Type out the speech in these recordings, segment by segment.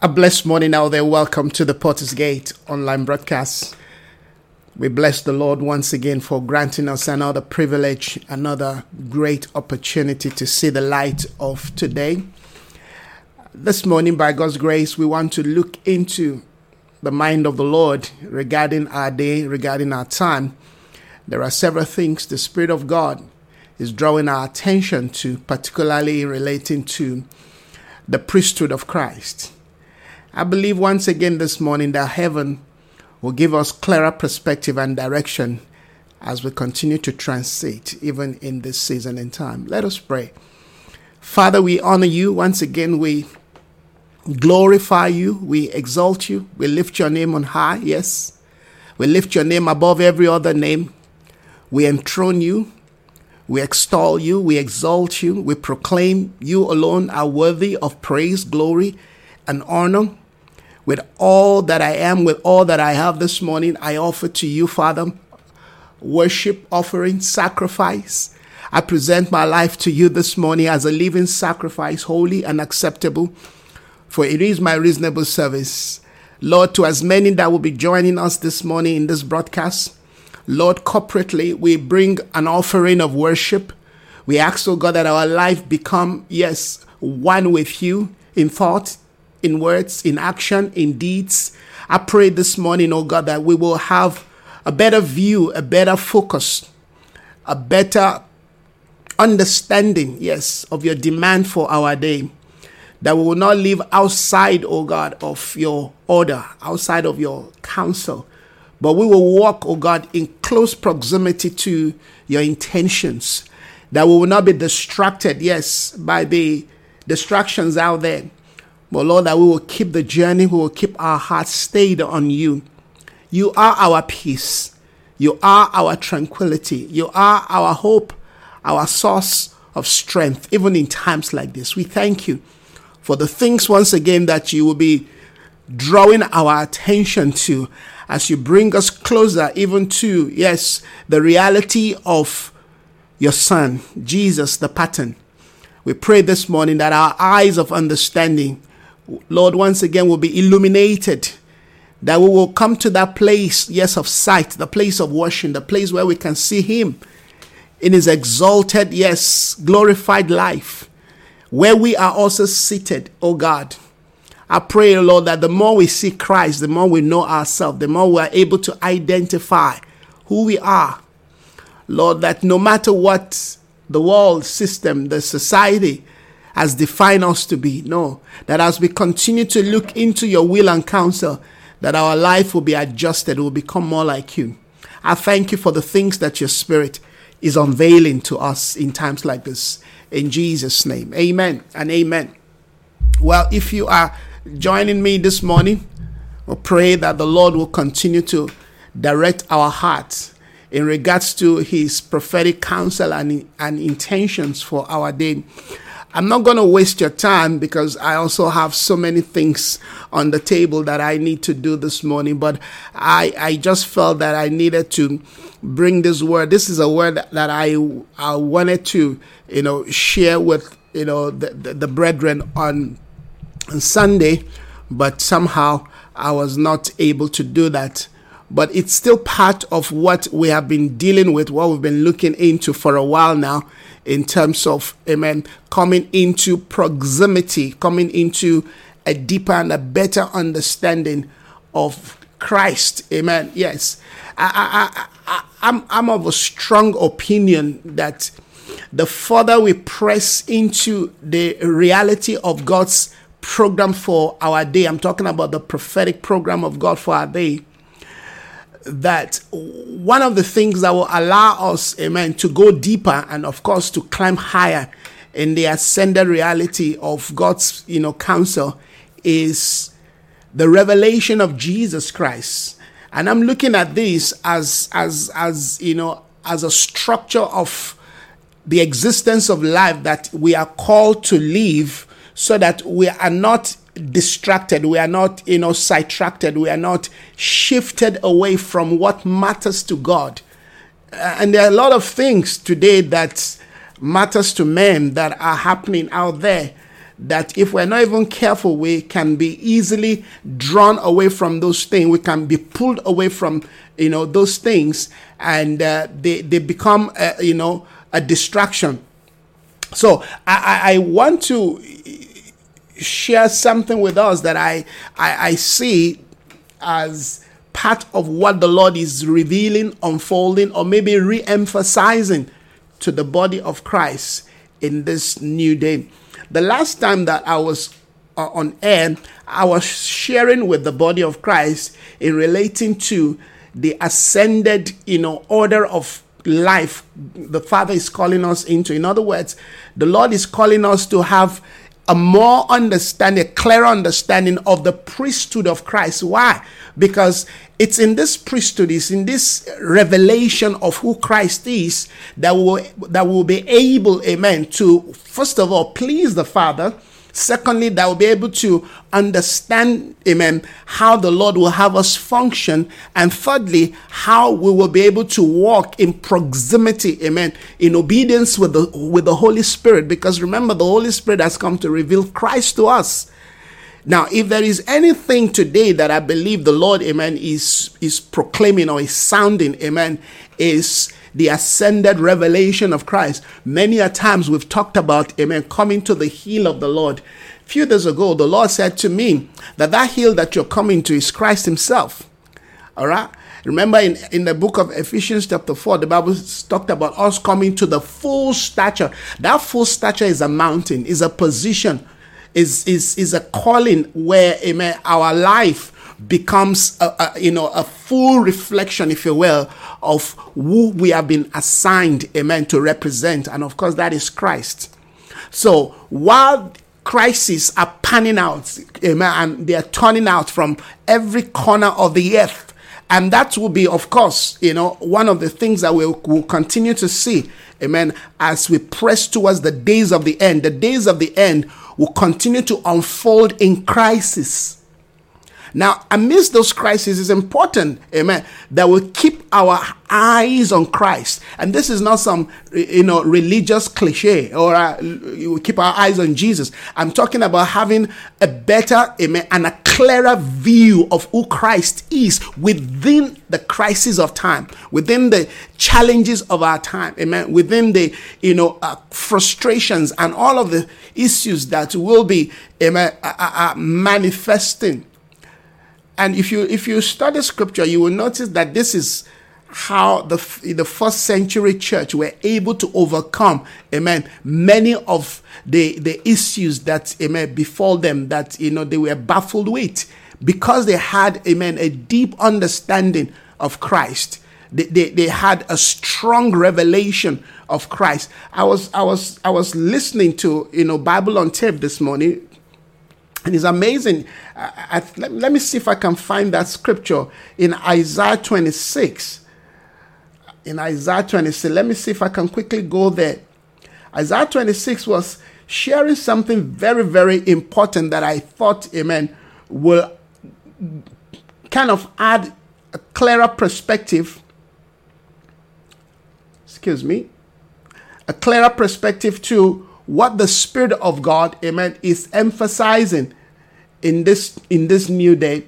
A blessed morning out there. Welcome to the Potter's Gate online broadcast. We bless the Lord once again for granting us another privilege, another great opportunity to see the light of today. This morning, by God's grace, we want to look into the mind of the Lord regarding our day, regarding our time. There are several things the Spirit of God is drawing our attention to, particularly relating to the priesthood of Christ. I believe once again this morning that heaven will give us clearer perspective and direction as we continue to transit even in this season and time. Let us pray. Father, we honor you. Once again, we glorify you, we exalt you, we lift your name on high, yes. We lift your name above every other name. We enthrone you, we extol you, we exalt you, we proclaim you alone are worthy of praise, glory, and honor. With all that I am, with all that I have this morning, I offer to you, Father, worship, offering, sacrifice. I present my life to you this morning as a living sacrifice, holy and acceptable for it is my reasonable service. Lord, to as many that will be joining us this morning in this broadcast, Lord, corporately, we bring an offering of worship. We ask, oh God, that our life become, yes, one with you in thought, in words, in action, in deeds. I pray this morning, oh God, that we will have a better view, a better focus, a better understanding, yes, of your demand for our day. That we will not live outside, oh God, of your order, outside of your counsel, but we will walk, oh God, in close proximity to your intentions, that we will not be distracted, yes, by the distractions out there, but Lord, that we will keep the journey, we will keep our hearts stayed on you. You are our peace. You are our tranquility. You are our hope, our source of strength, even in times like this. We thank you for the things once again that you will be drawing our attention to as you bring us closer even to, yes, the reality of your Son, Jesus, the pattern. We pray this morning that our eyes of understanding, Lord, once again will be illuminated, that we will come to that place, yes, of sight, the place of worship, the place where we can see Him in His exalted, yes, glorified life where we are also seated, oh God. I pray, Lord, that the more we see Christ, the more we know ourselves, the more we are able to identify who we are. Lord, that no matter what the world system, the society has defined us to be, no, that as we continue to look into your will and counsel, that our life will be adjusted, will become more like you. I thank you for the things that your spirit is unveiling to us in times like this in Jesus' name. Amen and amen. Well, if you are joining me this morning, we pray that the Lord will continue to direct our hearts in regards to his prophetic counsel and, and intentions for our day. I'm not going to waste your time because I also have so many things on the table that I need to do this morning. But I, I just felt that I needed to bring this word. This is a word that I, I wanted to, you know, share with, you know, the, the, the brethren on, on Sunday, but somehow I was not able to do that but it's still part of what we have been dealing with, what we've been looking into for a while now in terms of, amen, coming into proximity, coming into a deeper and a better understanding of Christ. Amen. Yes. I, I, I, I'm, I'm of a strong opinion that the further we press into the reality of God's program for our day, I'm talking about the prophetic program of God for our day, that one of the things that will allow us, amen, to go deeper and of course to climb higher in the ascended reality of God's, you know, counsel is the revelation of Jesus Christ. And I'm looking at this as as as you know, as a structure of the existence of life that we are called to live so that we are not distracted we are not you know sidetracked we are not shifted away from what matters to god and there are a lot of things today that matters to men that are happening out there that if we're not even careful, we can be easily drawn away from those things. We can be pulled away from, you know, those things and uh, they, they become, uh, you know, a distraction. So I, I want to share something with us that I, I, I see as part of what the Lord is revealing, unfolding, or maybe re emphasizing to the body of Christ in this new day. The last time that I was uh, on air, I was sharing with the body of Christ in relating to the ascended, you know, order of life the Father is calling us into. In other words, the Lord is calling us to have a more understanding, a clearer understanding of the priesthood of Christ. Why? Because it's in this priesthood, it's in this revelation of who Christ is that will that will be able, amen, to first of all please the Father Secondly, that will be able to understand, amen, how the Lord will have us function. And thirdly, how we will be able to walk in proximity, amen, in obedience with the, with the Holy Spirit. Because remember, the Holy Spirit has come to reveal Christ to us. Now, if there is anything today that I believe the Lord, amen, is, is proclaiming or is sounding, amen, is the ascended revelation of Christ. Many a times we've talked about, amen, coming to the heel of the Lord. A few days ago, the Lord said to me that that heel that you're coming to is Christ Himself. All right? Remember in, in the book of Ephesians, chapter 4, the Bible talked about us coming to the full stature. That full stature is a mountain, is a position, is, is, is a calling where, amen, our life becomes a, a, you know a full reflection if you will of who we have been assigned amen to represent. And of course that is christ. So while crises are panning out amen and they are turning out from every corner of the earth and that will be of course you know one of the things that we'll, we'll continue to see amen as we press towards the days of the end. The days of the end will continue to unfold in crisis now, amidst those crises, it's important, amen, that we keep our eyes on Christ. And this is not some, you know, religious cliche or uh, we keep our eyes on Jesus. I'm talking about having a better, amen, and a clearer view of who Christ is within the crisis of time, within the challenges of our time, amen, within the, you know, uh, frustrations and all of the issues that will be, amen, uh, uh, uh manifesting and if you if you study scripture, you will notice that this is how the the first century church were able to overcome, amen, many of the the issues that amen befall them that you know they were baffled with because they had amen a deep understanding of Christ. They, they, they had a strong revelation of Christ. I was I was I was listening to you know Bible on tape this morning and it's amazing. I, I, let, let me see if I can find that scripture in Isaiah 26. In Isaiah 26, let me see if I can quickly go there. Isaiah 26 was sharing something very, very important that I thought, amen, will kind of add a clearer perspective. Excuse me. A clearer perspective to what the Spirit of God, amen, is emphasizing in this in this new day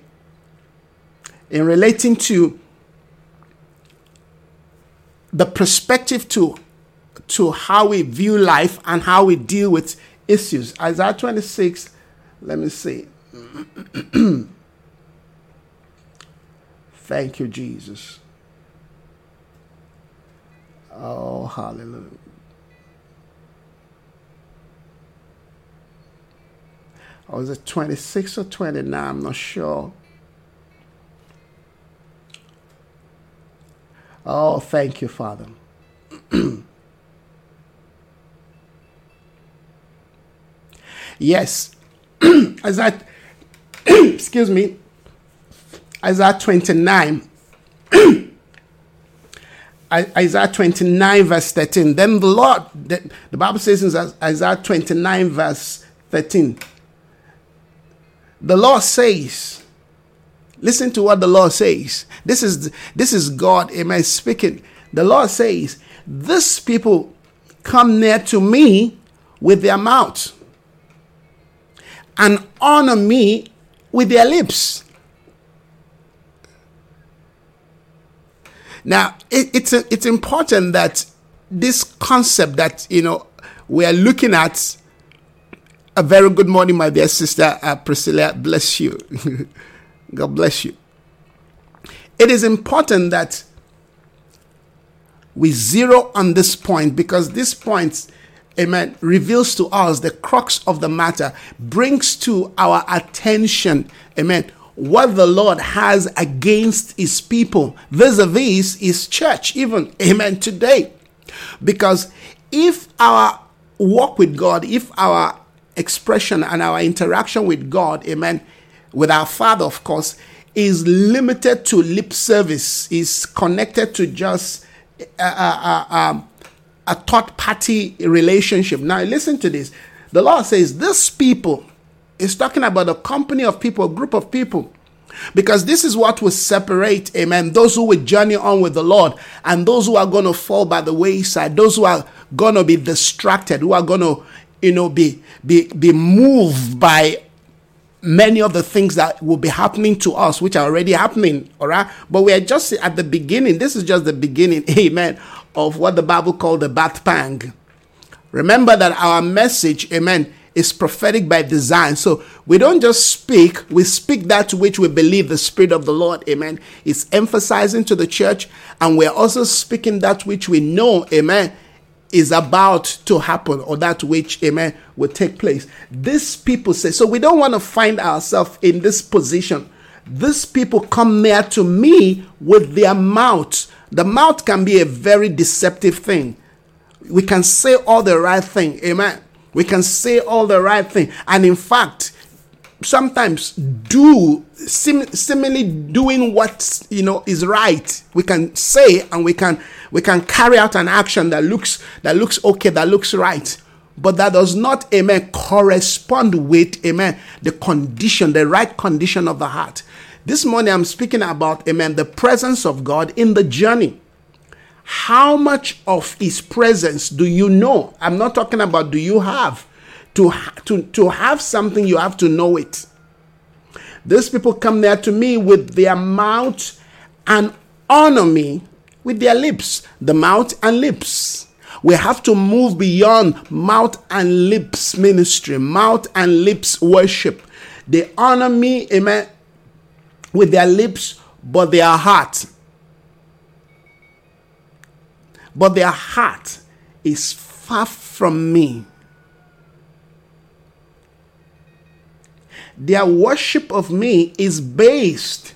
in relating to the perspective to to how we view life and how we deal with issues. Isaiah 26, let me see. Thank you, Jesus. Oh, hallelujah. Or was it 26 or 29? I'm not sure. Oh, thank you, Father. yes, as that, excuse me, Isaiah 29. Isaiah 29, verse 13. Then the Lord, the, the Bible says in Isaiah 29, verse 13. The law says, listen to what the law says. This is this is God, amen, speaking. The law says, This people come near to me with their mouth. and honor me with their lips. Now, it, it's it's important that this concept that you know we are looking at. A very good morning, my dear sister uh, Priscilla. Bless you. God bless you. It is important that we zero on this point because this point, amen, reveals to us the crux of the matter, brings to our attention, amen, what the Lord has against his people vis a vis his church, even, amen, today. Because if our walk with God, if our expression and our interaction with God, amen, with our Father, of course, is limited to lip service, is connected to just a, a, a, a third party relationship. Now, listen to this. The Lord says, This people is talking about a company of people, a group of people. Because this is what will separate, amen, those who will journey on with the Lord and those who are going to fall by the wayside, those who are going to be distracted, who are going to, you know, be, be, be moved by many of the things that will be happening to us, which are already happening, all right? But we are just at the beginning. This is just the beginning, amen, of what the Bible called the bat pang. Remember that our message, amen, is prophetic by design. So we don't just speak, we speak that which we believe the Spirit of the Lord, amen, is emphasizing to the church. And we're also speaking that which we know, amen, is about to happen or that which, amen, will take place. These people say, so we don't want to find ourselves in this position. These people come near to me with their mouth. The mouth can be a very deceptive thing. We can say all the right thing, amen. We can say all the right thing. And in fact, sometimes do sim- seemingly doing what you know is right we can say and we can we can carry out an action that looks that looks okay that looks right but that does not amen correspond with amen the condition the right condition of the heart this morning i'm speaking about amen the presence of god in the journey how much of his presence do you know? I'm not talking about do you have. To, to, to have something, you have to know it. These people come there to me with their mouth and honor me with their lips. The mouth and lips. We have to move beyond mouth and lips ministry, mouth and lips worship. They honor me, amen, with their lips, but their heart but their heart is far from me. Their worship of me is based,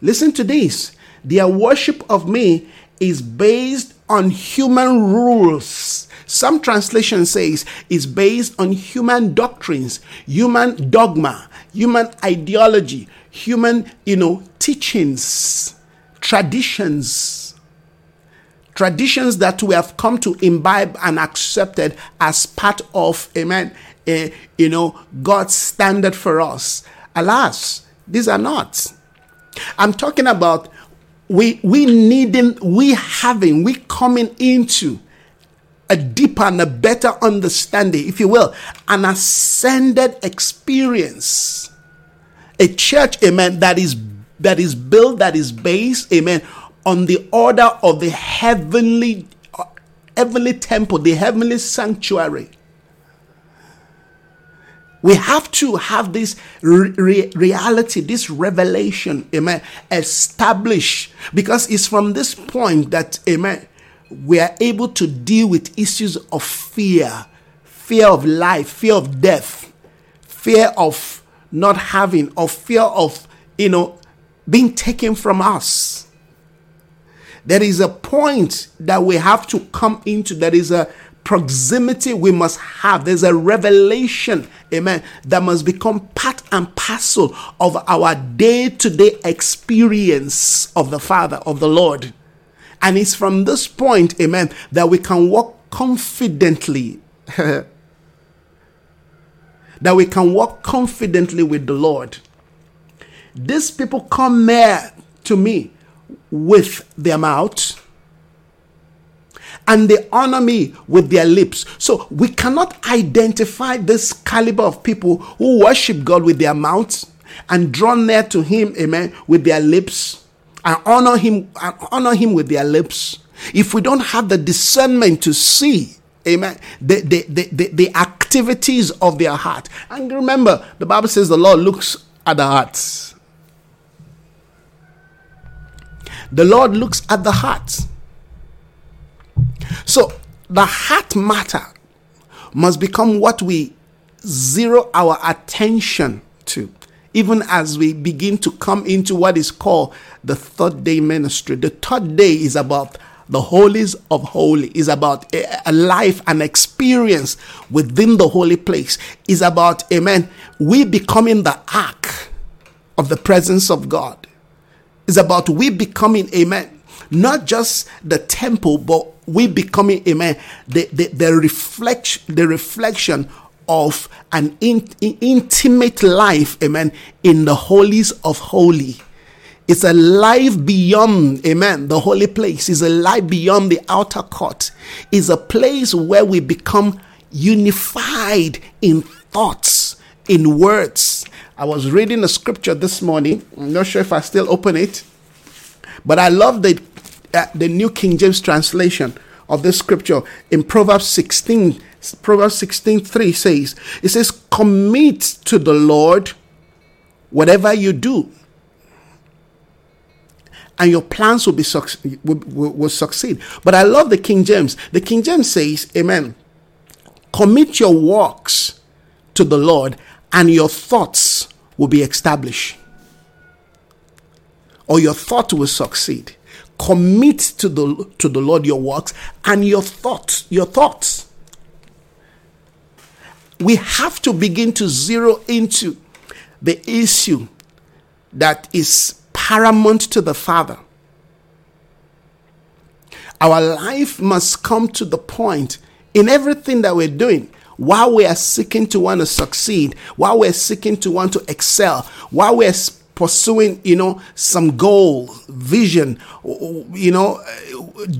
listen to this, their worship of me is based on human rules. Some translation says is based on human doctrines, human dogma, human ideology, human, you know, teachings, traditions traditions that we have come to imbibe and accepted as part of, amen, uh, you know, God's standard for us. Alas, these are not. I'm talking about we we needing, we having, we coming into a deeper and a better understanding, if you will, an ascended experience. A church, amen, that is that is built, that is based, amen, on the order of the heavenly uh, heavenly temple, the heavenly sanctuary. We have to have this re- reality, this revelation, amen, established because it's from this point that, amen, we are able to deal with issues of fear, fear of life, fear of death, fear of not having, or fear of, you know, being taken from us. There is a point that we have to come into. There is a proximity we must have. There's a revelation, amen, that must become part and parcel of our day to day experience of the Father, of the Lord. And it's from this point, amen, that we can walk confidently. that we can walk confidently with the Lord. These people come near to me with their mouth and they honor me with their lips. So we cannot identify this caliber of people who worship God with their mouths and draw near to Him, amen, with their lips and honor Him and honor Him with their lips. If we don't have the discernment to see, amen, the, the, the, the, activities of their heart. And remember, the Bible says the Lord looks at the hearts. The Lord looks at the heart. So the heart matter must become what we zero our attention to, even as we begin to come into what is called the third day ministry. The third day is about the holies of holy is about a, life and experience within the holy place is about amen we becoming the ark of the presence of god is about we becoming amen not just the temple but we becoming amen the the, the reflection the reflection of an in, in, intimate life amen in the holies of holy it's a life beyond, amen, the holy place. is a life beyond the outer court. Is a place where we become unified in thoughts, in words. I was reading a scripture this morning. I'm not sure if I still open it, but I love the, uh, the New King James translation of this scripture in Proverbs 16. Proverbs 16 3 says, It says, Commit to the Lord whatever you do and your plans will be will, will, will succeed. But I love the King James. The King James says, Amen. Commit your works to the Lord, and your thoughts will be established. Or your thought will succeed. Commit to the to the Lord your works and your thoughts, your thoughts. We have to begin to zero into the issue that is paramount to the Father. Our life must come to the point in everything that we're doing while we are seeking to want to succeed, while we're seeking to want to excel, while we're pursuing, you know, some goal, vision, you know,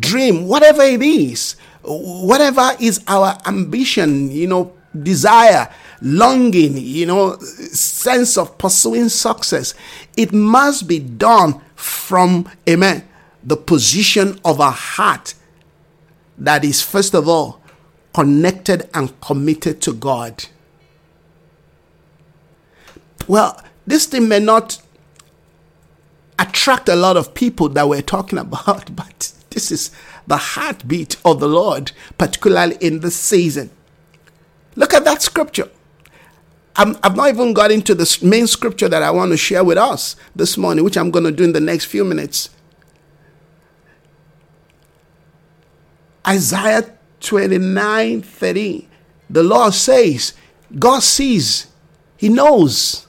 dream, whatever it is, whatever is our ambition, you know, desire, longing, you know, sense of pursuing success. It must be done from, amen, the position of a heart that is, first of all, connected and committed to God. Well, this thing may not attract a lot of people that we're talking about, but this is the heartbeat of the Lord, particularly in this season. Look at that scripture. i have not even got into the main scripture that I want to share with us this morning, which I'm going to do in the next few minutes. Isaiah 29 30. The Lord says, God sees, He knows.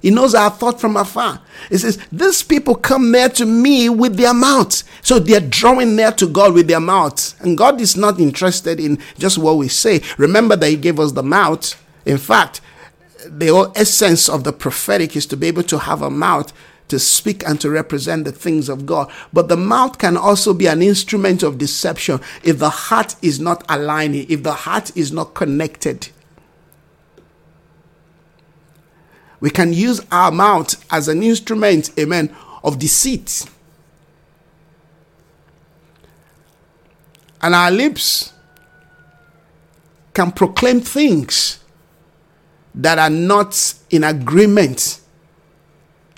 He knows our thought from afar. He says, These people come near to me with their mouths. So they're drawing near to God with their mouths. And God is not interested in just what we say. Remember that He gave us the mouth. In fact, the whole essence of the prophetic is to be able to have a mouth to speak and to represent the things of God. But the mouth can also be an instrument of deception if the heart is not aligning, if the heart is not connected. We can use our mouth as an instrument, amen, of deceit. And our lips can proclaim things that are not in agreement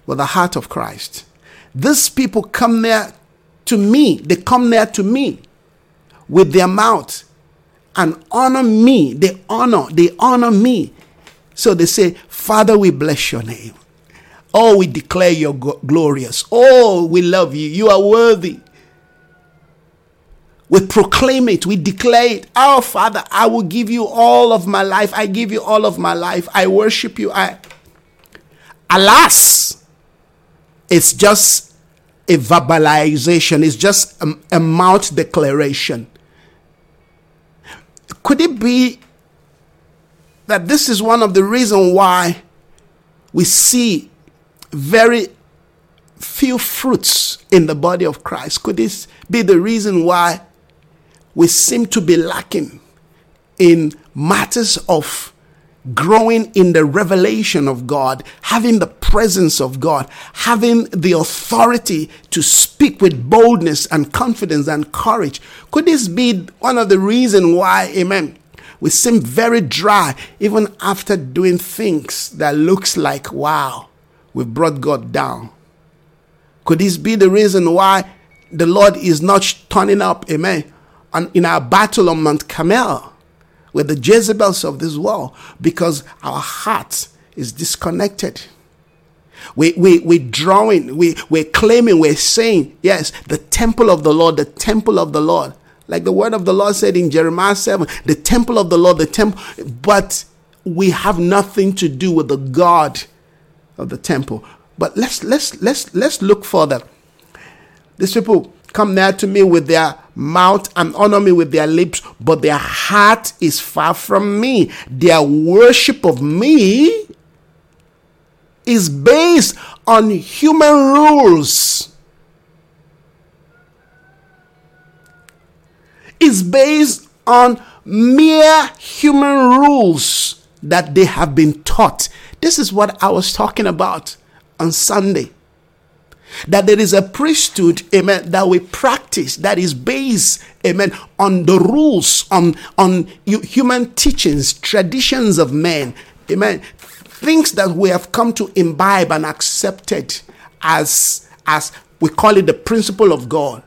with the heart of Christ. These people come near to me, they come near to me with their mouth and honor me. They honor, they honor me. So they say, Father, we bless your name. Oh, we declare you're glorious. Oh, we love you. You are worthy. We proclaim it, we declare it. Our oh, Father, I will give you all of my life. I give you all of my life. I worship you. I Alas, it's just a verbalization, it's just a, a mouth declaration. Could it be that this is one of the reasons why we see very few fruits in the body of Christ? Could this be the reason why we seem to be lacking in matters of growing in the revelation of God, having the presence of God, having the authority to speak with boldness and confidence and courage. Could this be one of the reasons why, amen, we seem very dry even after doing things that looks like, wow, we've brought God down? Could this be the reason why the Lord is not turning up, amen, on, in our battle on Mount Carmel? with the Jezebels of this world because our heart is disconnected. We, we, we're drawing, we, we're claiming, we're saying, yes, the temple of the Lord, the temple of the Lord. Like the word of the Lord said in Jeremiah 7, the temple of the Lord, the temple, but we have nothing to do with the God of the temple. But let's let's let's let's look further. These people come near to me with their mouth and honor me with their lips, but their heart is far from me. Their worship of me is based on human rules. It's based on mere human rules that they have been taught. This is what I was talking about on Sunday that there is a priesthood, amen, that we practice that is based, amen, on the rules, on, on human teachings, traditions of men, amen, things that we have come to imbibe and accepted as, as we call it the principle of God.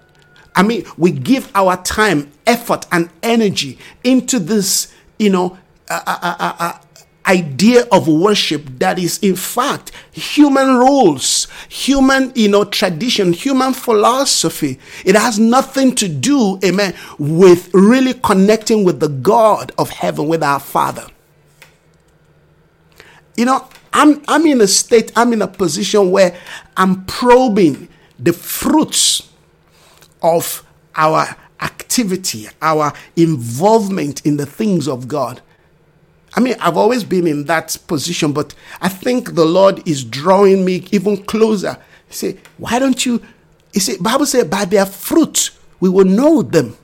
I mean, we give our time, effort, and energy into this, you know, uh, uh, uh, uh idea of worship that is in fact human rules human you know tradition human philosophy. It has nothing to do amen with really connecting with the god of heaven with our father. You know i'm i'm in a state i'm in a position where i'm probing the fruits of our activity our involvement in the things of god I mean, I've always been in that position, but I think the Lord is drawing me even closer. He said, Why don't you? He said, Bible said, by their fruit we will know them.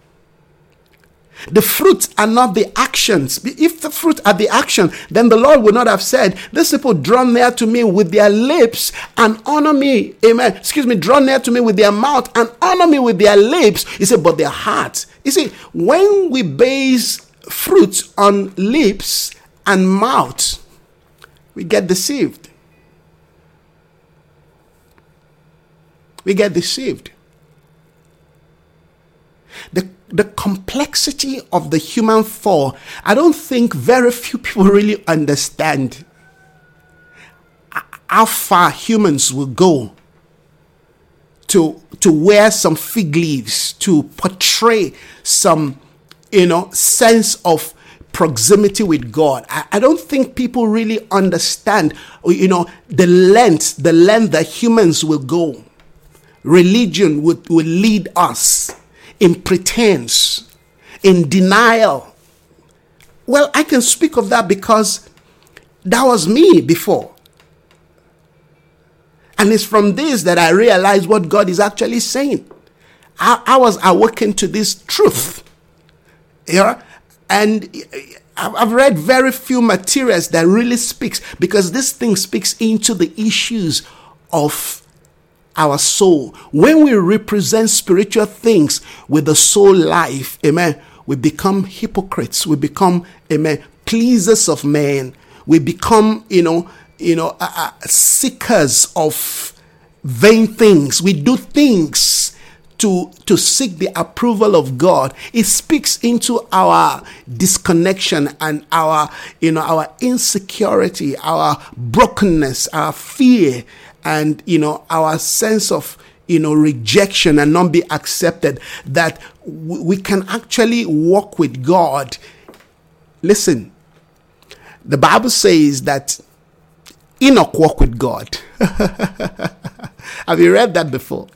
The fruits are not the actions. If the fruit are the action, then the Lord would not have said, These people draw near to me with their lips and honor me. Amen. Excuse me, draw near to me with their mouth and honor me with their lips. He said, But their hearts. You see, when we base fruits on lips and mouth, we get deceived. We get deceived. The, the complexity of the human fall, I don't think very few people really understand how far humans will go to, to wear some fig leaves, to portray some, you know, sense of proximity with God. I, I, don't think people really understand, you know, the length, the length that humans will go. Religion would, will lead us in pretense, in denial. Well, I can speak of that because that was me before. And it's from this that I realized what God is actually saying. I, I was awakened to this truth. Yeah? And I've read very few materials that really speaks because this thing speaks into the issues of our soul. When we represent spiritual things with the soul life, amen, we become hypocrites. We become, amen, pleasers of men. We become, you know, you know, uh, uh, seekers of vain things. We do things to, to seek the approval of God, it speaks into our disconnection and our, you know, our insecurity, our brokenness, our fear, and, you know, our sense of, you know, rejection and not be accepted, that we can actually walk with God. Listen, the Bible says that Enoch walked with God. Have you read that before?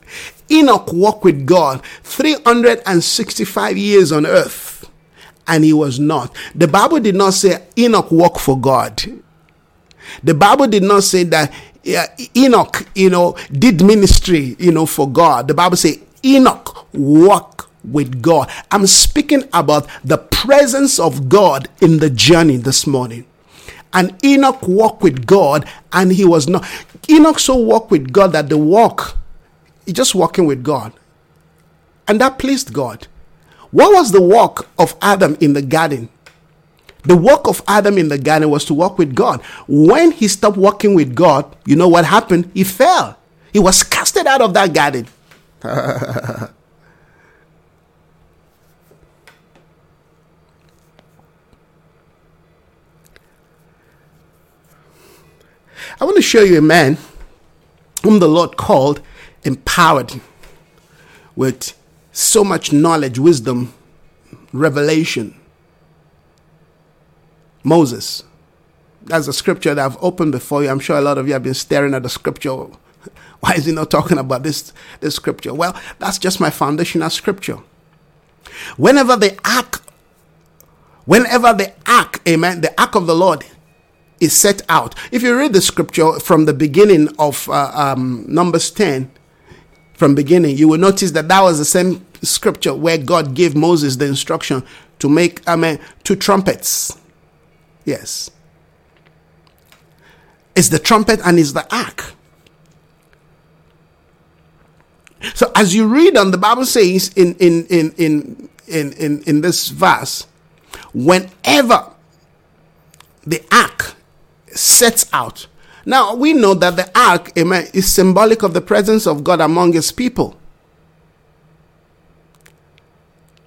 Enoch walked with God 365 years on earth and he was not. The Bible did not say Enoch walked for God. The Bible did not say that uh, Enoch, you know, did ministry, you know, for God. The Bible says Enoch walked with God. I'm speaking about the presence of God in the journey this morning. And Enoch walked with God and he was not. Enoch so walked with God that the walk, he just walking with God. And that pleased God. What was the walk of Adam in the garden? The work of Adam in the garden was to walk with God. When he stopped walking with God, you know what happened? He fell. He was casted out of that garden. I want to show you a man whom the Lord called, empowered with so much knowledge, wisdom, revelation. Moses. That's a scripture that I've opened before you. I'm sure a lot of you have been staring at the scripture. Why is he not talking about this, this scripture? Well, that's just my foundational scripture. Whenever the ark, whenever the ark, amen, the ark of the Lord is set out. If you read the scripture from the beginning of uh, um, Numbers 10, from beginning, you will notice that that was the same scripture where God gave Moses the instruction to make, I mean, two trumpets. Yes. It's the trumpet and it's the ark. So as you read on, the Bible says in in in in in in, in this verse, whenever the ark sets out. Now we know that the ark amen, is symbolic of the presence of God among his people.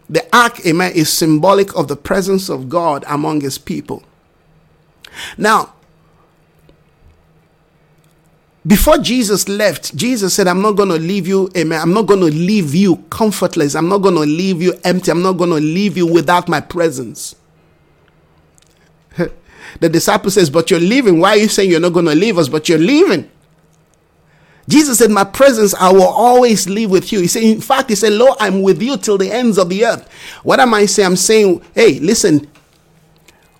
The ark, amen, is symbolic of the presence of God among his people. Now, before Jesus left, Jesus said, I'm not going to leave you, amen. I'm not going to leave you comfortless. I'm not going to leave you empty. I'm not going to leave you without my presence. The disciple says, But you're leaving. Why are you saying you're not going to leave us? But you're leaving. Jesus said, My presence I will always live with you. He said, In fact, he said, Lord, I'm with you till the ends of the earth. What am I saying? I'm saying, hey, listen,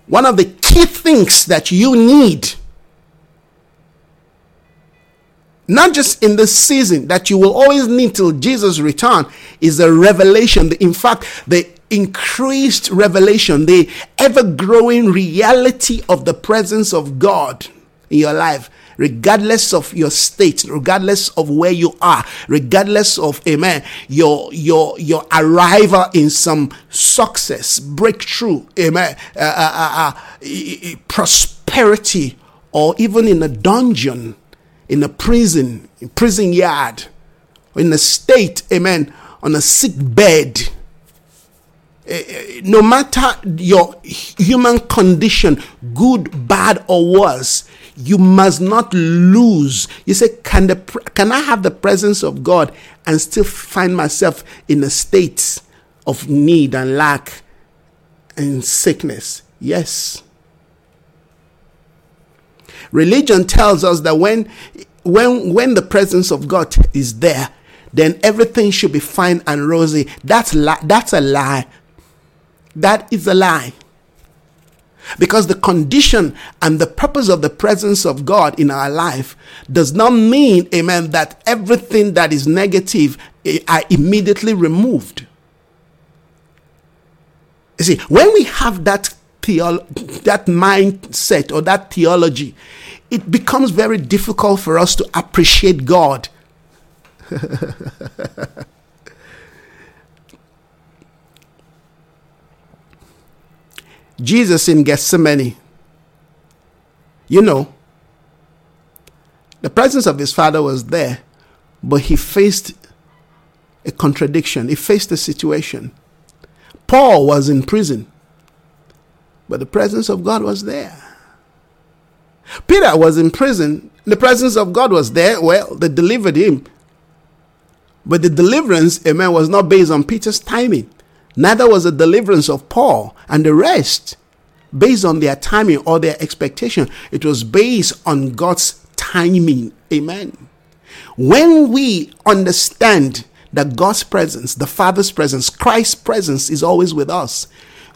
one of the key things that you need, not just in this season, that you will always need till Jesus return, is the revelation. In fact, the increased revelation, the ever growing reality of the presence of God in your life, regardless of your state, regardless of where you are, regardless of amen, your your your arrival in some success, breakthrough, amen, uh, uh, uh, prosperity, or even in a dungeon, in a prison, in prison yard, in a state, amen, on a sick bed no matter your human condition, good, bad, or worse, you must not lose. You say, can the can I have the presence of God and still find myself in a state of need and lack and sickness? Yes. Religion tells us that when when when the presence of God is there, then everything should be fine and rosy. That's li- that's a lie that is a lie. Because the condition and the purpose of the presence of God in our life does not mean, amen, that everything that is negative eh, are immediately removed. You see, when we have that theolo- that mindset or that theology, it becomes very difficult for us to appreciate God. Jesus in Gethsemane, you know, the presence of his father was there, but he faced a contradiction. He faced a situation. Paul was in prison, but the presence of God was there. Peter was in prison. The presence of God was there. Well, they delivered him. But the deliverance, amen, was not based on Peter's timing. Neither was the deliverance of Paul and the rest based on their timing or their expectation. It was based on God's timing. Amen. When we understand that God's presence, the Father's presence, Christ's presence is always with us,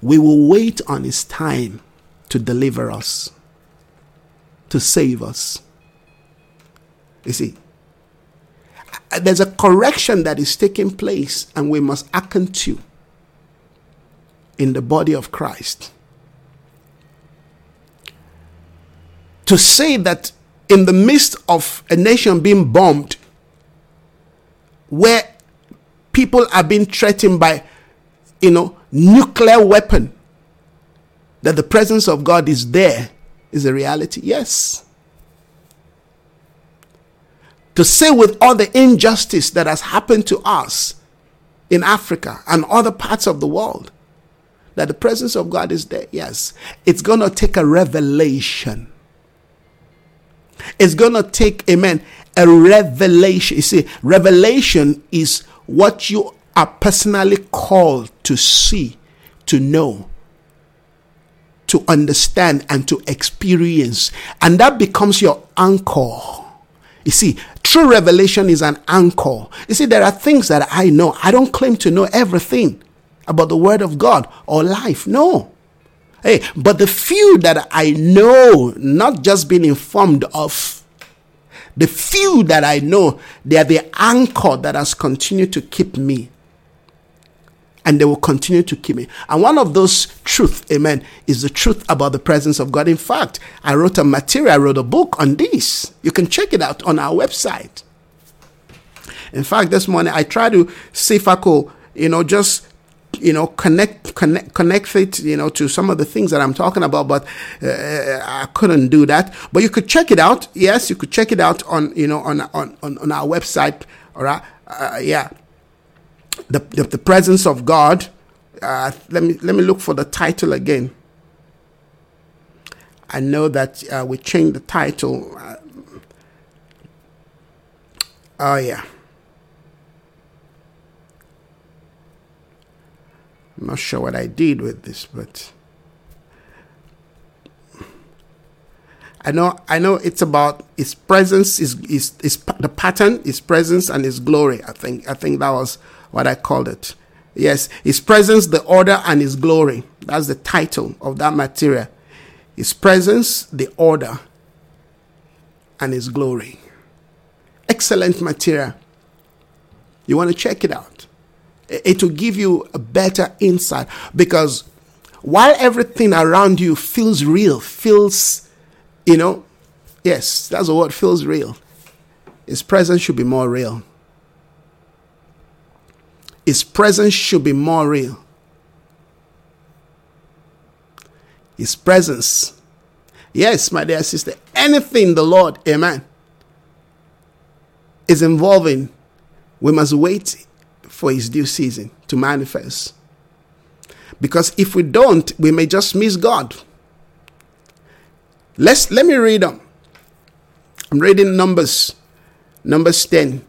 we will wait on His time to deliver us, to save us. You see, there's a correction that is taking place, and we must hearken to in the body of Christ. To say that in the midst of a nation being bombed, where people are being threatened by, you know, nuclear weapon, that the presence of God is there is a reality. Yes. To say with all the injustice that has happened to us in Africa and other parts of the world that the presence of God is there, yes, it's going to take a revelation. It's going to take, amen, a revelation. You see, revelation is what you are personally called to see, to know, to understand, and to experience. And that becomes your anchor. You see, true revelation is an anchor. You see, there are things that I know. I don't claim to know everything about the Word of God or life. No. Hey, but the few that I know, not just being informed of, the few that I know, they are the anchor that has continued to keep me. And they will continue to keep me. And one of those truths, amen, is the truth about the presence of God. In fact, I wrote a material, I wrote a book on this. You can check it out on our website. In fact, this morning I tried to see if I could, you know, just you know connect connect connect it you know to some of the things that i'm talking about but uh, i couldn't do that. But you could check it out. Yes you could check it out on you know on on on, on our website. All right? Uh, yeah. The, the, the presence of god uh, let me let me look for the title again. I know that uh, we changed the title. Uh, oh yeah I'm not sure what I did with this, but I know I know it's about his presence, is is is the pattern, his presence and his glory. I think I think that was what I called it. Yes, his presence, the order, and his glory. That's the title of that material. His presence, the order, and his glory. Excellent material. You want to check it out it will give you a better insight because while everything around you feels real, feels, you know, yes, that's the word, feels real. His presence should be more real. His presence should be more real. His presence. Yes, my dear sister, anything the Lord, amen, is involving, we must wait for his due season to manifest. Because if we don't, we may just miss God. Let's let me read them. I'm reading Numbers, Numbers 10,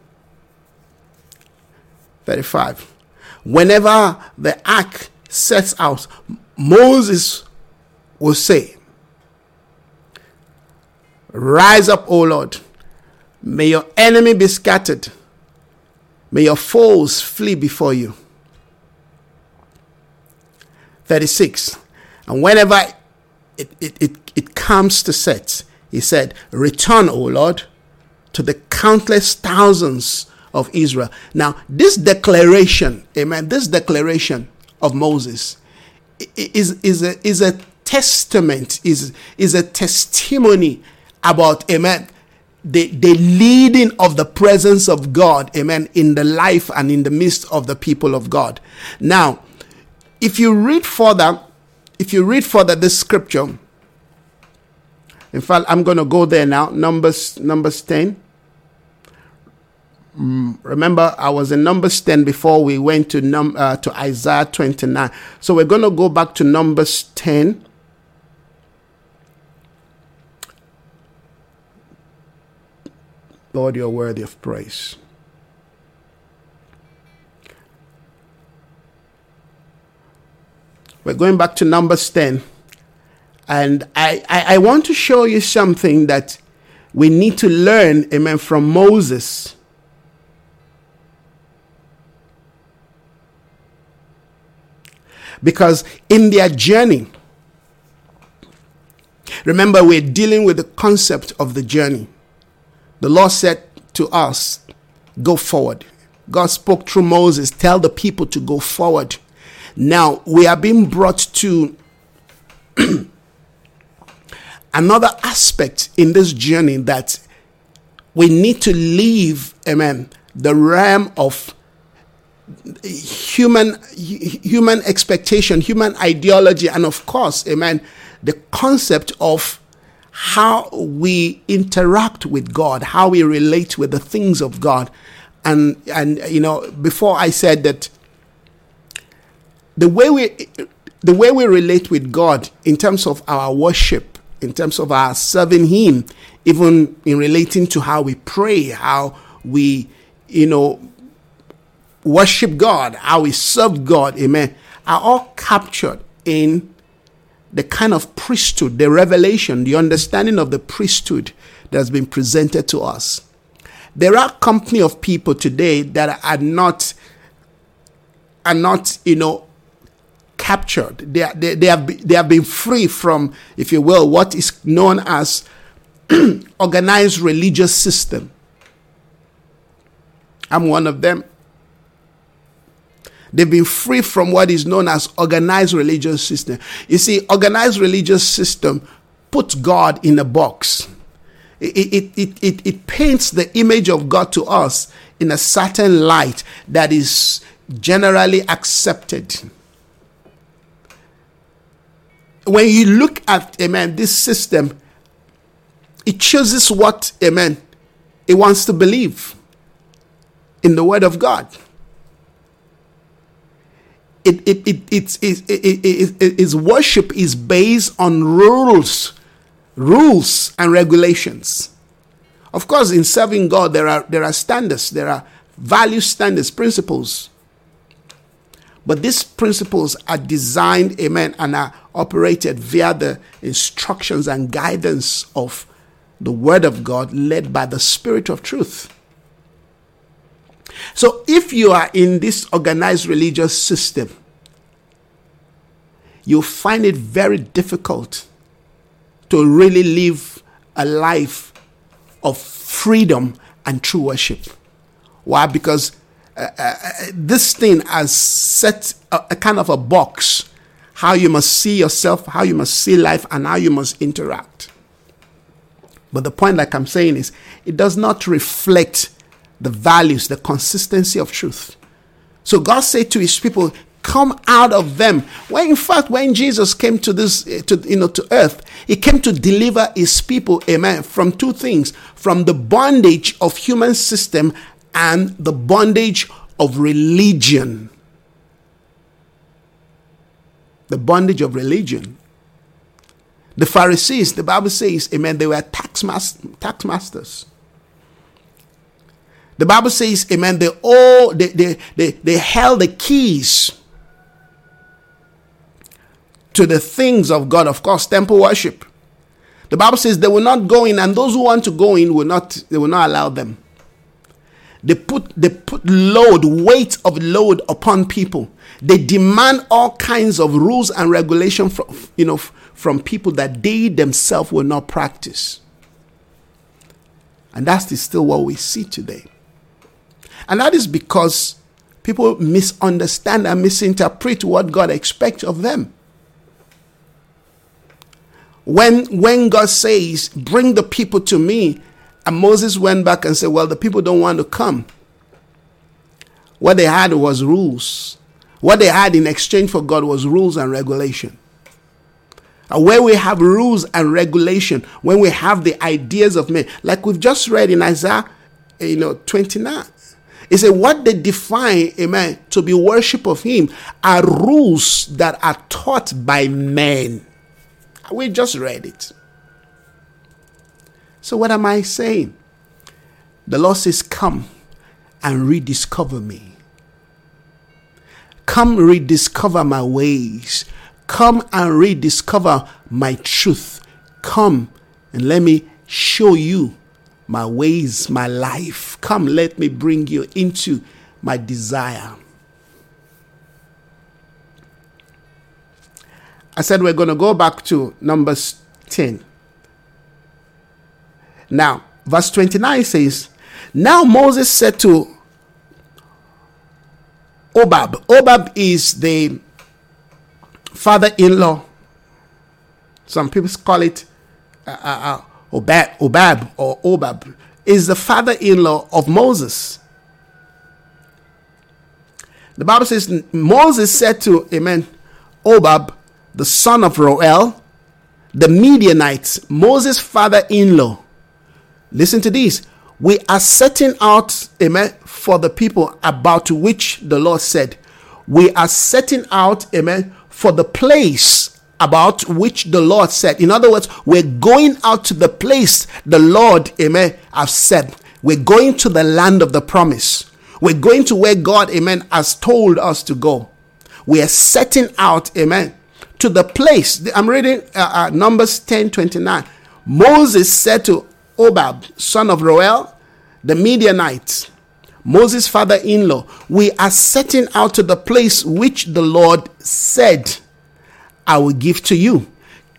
35. Whenever the ark sets out, Moses will say, Rise up, O Lord, may your enemy be scattered May your foes flee before you. 36. And whenever it, it, it, it comes to set, he said, Return, O Lord, to the countless thousands of Israel. Now, this declaration, amen, this declaration of Moses is, is, a, is a testament, is, is a testimony about, amen, the, the leading of the presence of God, amen, in the life and in the midst of the people of God. Now, if you read further, if you read further this scripture, in fact, I'm going to go there now. Numbers, Numbers 10. Mm, remember, I was in Numbers 10 before we went to num uh, to Isaiah 29. So we're going to go back to Numbers 10. Lord, you're worthy of praise. We're going back to Numbers 10. And I, I, I, want to show you something that we need to learn, amen, from Moses. Because in their journey, remember, we're dealing with the concept of the journey. The Lord said to us, go forward. God spoke through Moses, tell the people to go forward. Now we are being brought to another aspect in this journey that we need to leave, amen, the realm of human human expectation, human ideology, and of course, amen, the concept of how we interact with God, how we relate with the things of God. And and you know, before I said that the way we the way we relate with God in terms of our worship, in terms of our serving Him, even in relating to how we pray, how we, you know, worship God, how we serve God, amen, are all captured in the kind of priesthood, the revelation, the understanding of the priesthood that has been presented to us. There are company of people today that are not are not, you know, captured. They, they, they, have, they have been free from, if you will, what is known as organized religious system. I'm one of them. They've been free from what is known as organized religious system. You see, organized religious system puts God in a box. It, it, it, it, it paints the image of God to us in a certain light that is generally accepted. When you look at, amen, this system, it chooses what, amen, it wants to believe in the Word of God it, it, it, it's, it, it, it, it, its worship is based on rules, rules and regulations. Of course, in serving God, there are, there are standards, there are value standards, principles. But these principles are designed, amen, and are operated via the instructions and guidance of the Word of God, led by the Spirit of truth. So if you are in this organized religious system, you find it very difficult to really live a life of freedom and true worship. Why? Because uh, uh, this thing has set a, a kind of a box how you must see yourself, how you must see life, and how you must interact. But the point, like I'm saying, is it does not reflect the values, the consistency of truth. So God said to his people, come out of them. When in fact, when Jesus came to this, eh, to, you know, to earth, he came to deliver his people, amen, from two things, from the bondage of human system and the bondage of religion. The bondage of religion. The Pharisees, the Bible says, amen, they were tax, mas- tax masters. The Bible says, Amen, they all they, they, they, they held the keys to the things of God, of course, temple worship. The Bible says they will not go in, and those who want to go in will not, they will not allow them. They put they put load, weight of load upon people. They demand all kinds of rules and regulation from you know from people that they themselves will not practice. And that's still what we see today. And that is because people misunderstand and misinterpret what God expects of them. When, when God says, Bring the people to me, and Moses went back and said, Well, the people don't want to come. What they had was rules. What they had in exchange for God was rules and regulation. And where we have rules and regulation, when we have the ideas of men, like we've just read in Isaiah, you know, 29. He said, What they define, amen, to be worship of Him are rules that are taught by men. We just read it. So, what am I saying? The Lord says, Come and rediscover me. Come rediscover my ways. Come and rediscover my truth. Come and let me show you my ways, my life. Come, let me bring you into my desire. I said we're going to go back to Numbers 10. Now, verse 29 says, Now Moses said to Obab, Obab is the father in law. Some people call it uh, uh, uh, Obab, Obab or Obab, is the father in law of Moses. The Bible says Moses said to, Amen, Obab, the son of Reuel, the Midianites, Moses' father in law. Listen to this. We are setting out, amen, for the people about which the Lord said, We are setting out, amen, for the place about which the Lord said. In other words, we're going out to the place the Lord, amen, have said. We're going to the land of the promise. We're going to where God, amen, has told us to go. We are setting out, amen, to the place. I'm reading uh, uh, Numbers 10 29. Moses said to Obab, son of Reuel, the Midianite, Moses' father in law, we are setting out to the place which the Lord said, I will give to you.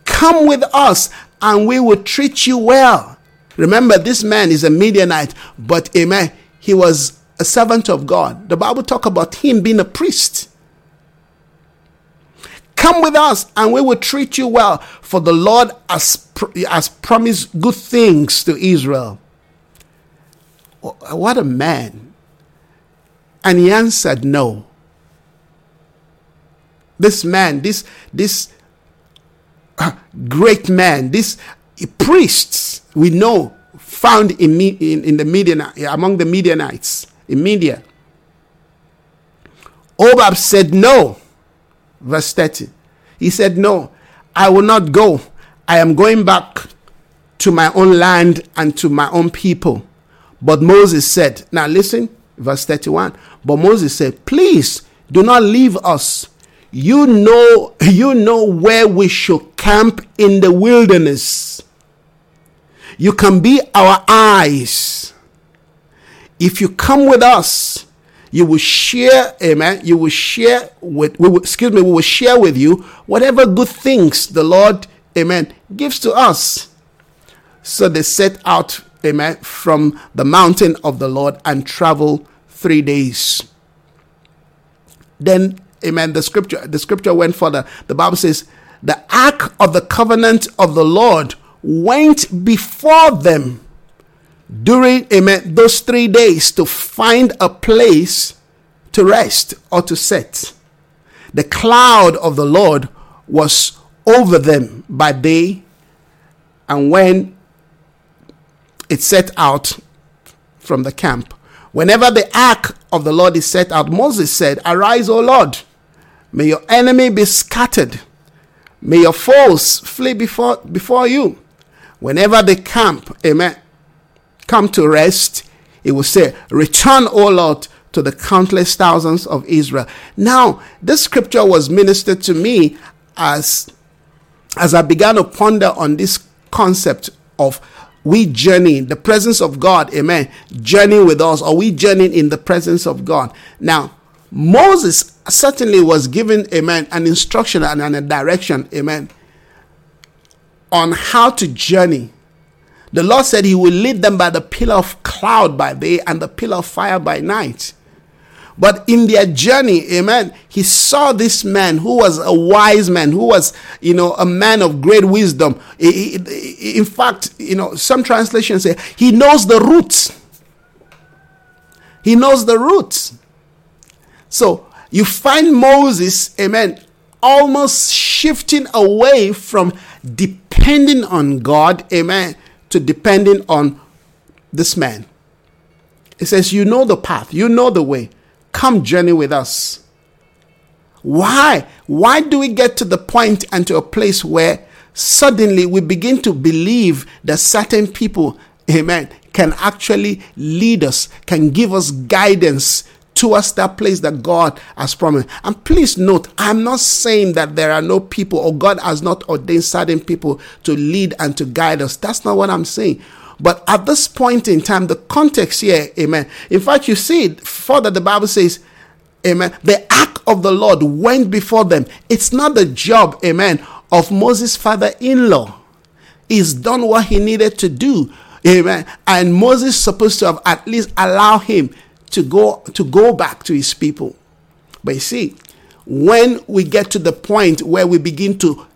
Come with us and we will treat you well. Remember, this man is a Midianite, but amen, he was a servant of God. The Bible talk about him being a priest. Come with us and we will treat you well, for the Lord has, has promised good things to Israel. What a man. And he answered, No. This man, this, this uh, great man, this priests we know found in, in, in the Midian, among the Midianites, in Media. Obab said, No. Verse 30. He said, No, I will not go. I am going back to my own land and to my own people. But Moses said, Now listen, verse 31. But Moses said, Please do not leave us. You know, you know where we should camp in the wilderness. You can be our eyes. If you come with us, you will share, amen. You will share with, we will, excuse me, we will share with you whatever good things the Lord, amen, gives to us. So they set out, amen, from the mountain of the Lord and travel three days. Then, amen, the scripture, the scripture went further. The Bible says, the ark of the covenant of the Lord went before them during amen those three days to find a place to rest or to set. The cloud of the lord was over them by day and when it set out from the camp whenever the ark of the lord is set out moses said arise o lord. May your enemy be scattered. May your foes flee before before you. Whenever the camp amen come to rest, it will say, Return, O Lord, to the countless thousands of Israel. Now, this scripture was ministered to me as, as I began to ponder on this concept of we journey the presence of God, amen, journey with us, or we journey in the presence of God. Now, Moses certainly was given, amen, an instruction and a direction, amen, on how to journey the Lord said he will lead them by the pillar of cloud by day and the pillar of fire by night. But in their journey, amen, he saw this man who was a wise man, who was, you know, a man of great wisdom. In fact, you know, some translations say he knows the routes. He knows the routes. So you find Moses, amen, almost shifting away from depending on God, amen, to depending on this man. It says, You know the path, you know the way. Come journey with us. Why? Why do we get to the point and to a place where suddenly we begin to believe that certain people, amen, can actually lead us, can give us guidance towards that place that God has promised. And please note, I'm not saying that there are no people or God has not ordained certain people to lead and to guide us. That's not what I'm saying. But at this point in time, the context here, amen. In fact, you see further, the Bible says, amen, the ark of the Lord went before them. It's not the job, amen, of Moses' father in law. He's done what he needed to do Amen. And Moses supposed to have at least allow him to go to go back to his people. But you see, when we get to the point where we begin to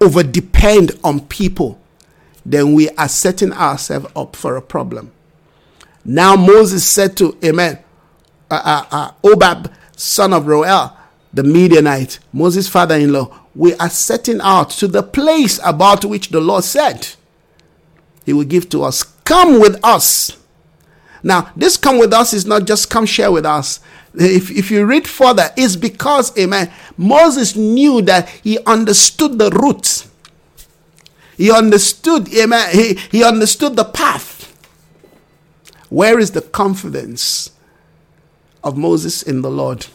over depend on people, then we are setting ourselves up for a problem. Now Moses said to Amen, uh, uh, uh, Obab, son of Reuel, the Midianite, Moses' father-in-law, we are setting out to the place about which the Lord said He will give to us. Come with us. Now, this come with us is not just come share with us. If, if you read further, it's because, amen, Moses knew that he understood the route. He understood, amen, he, he understood the path. Where is the confidence of Moses in the Lord?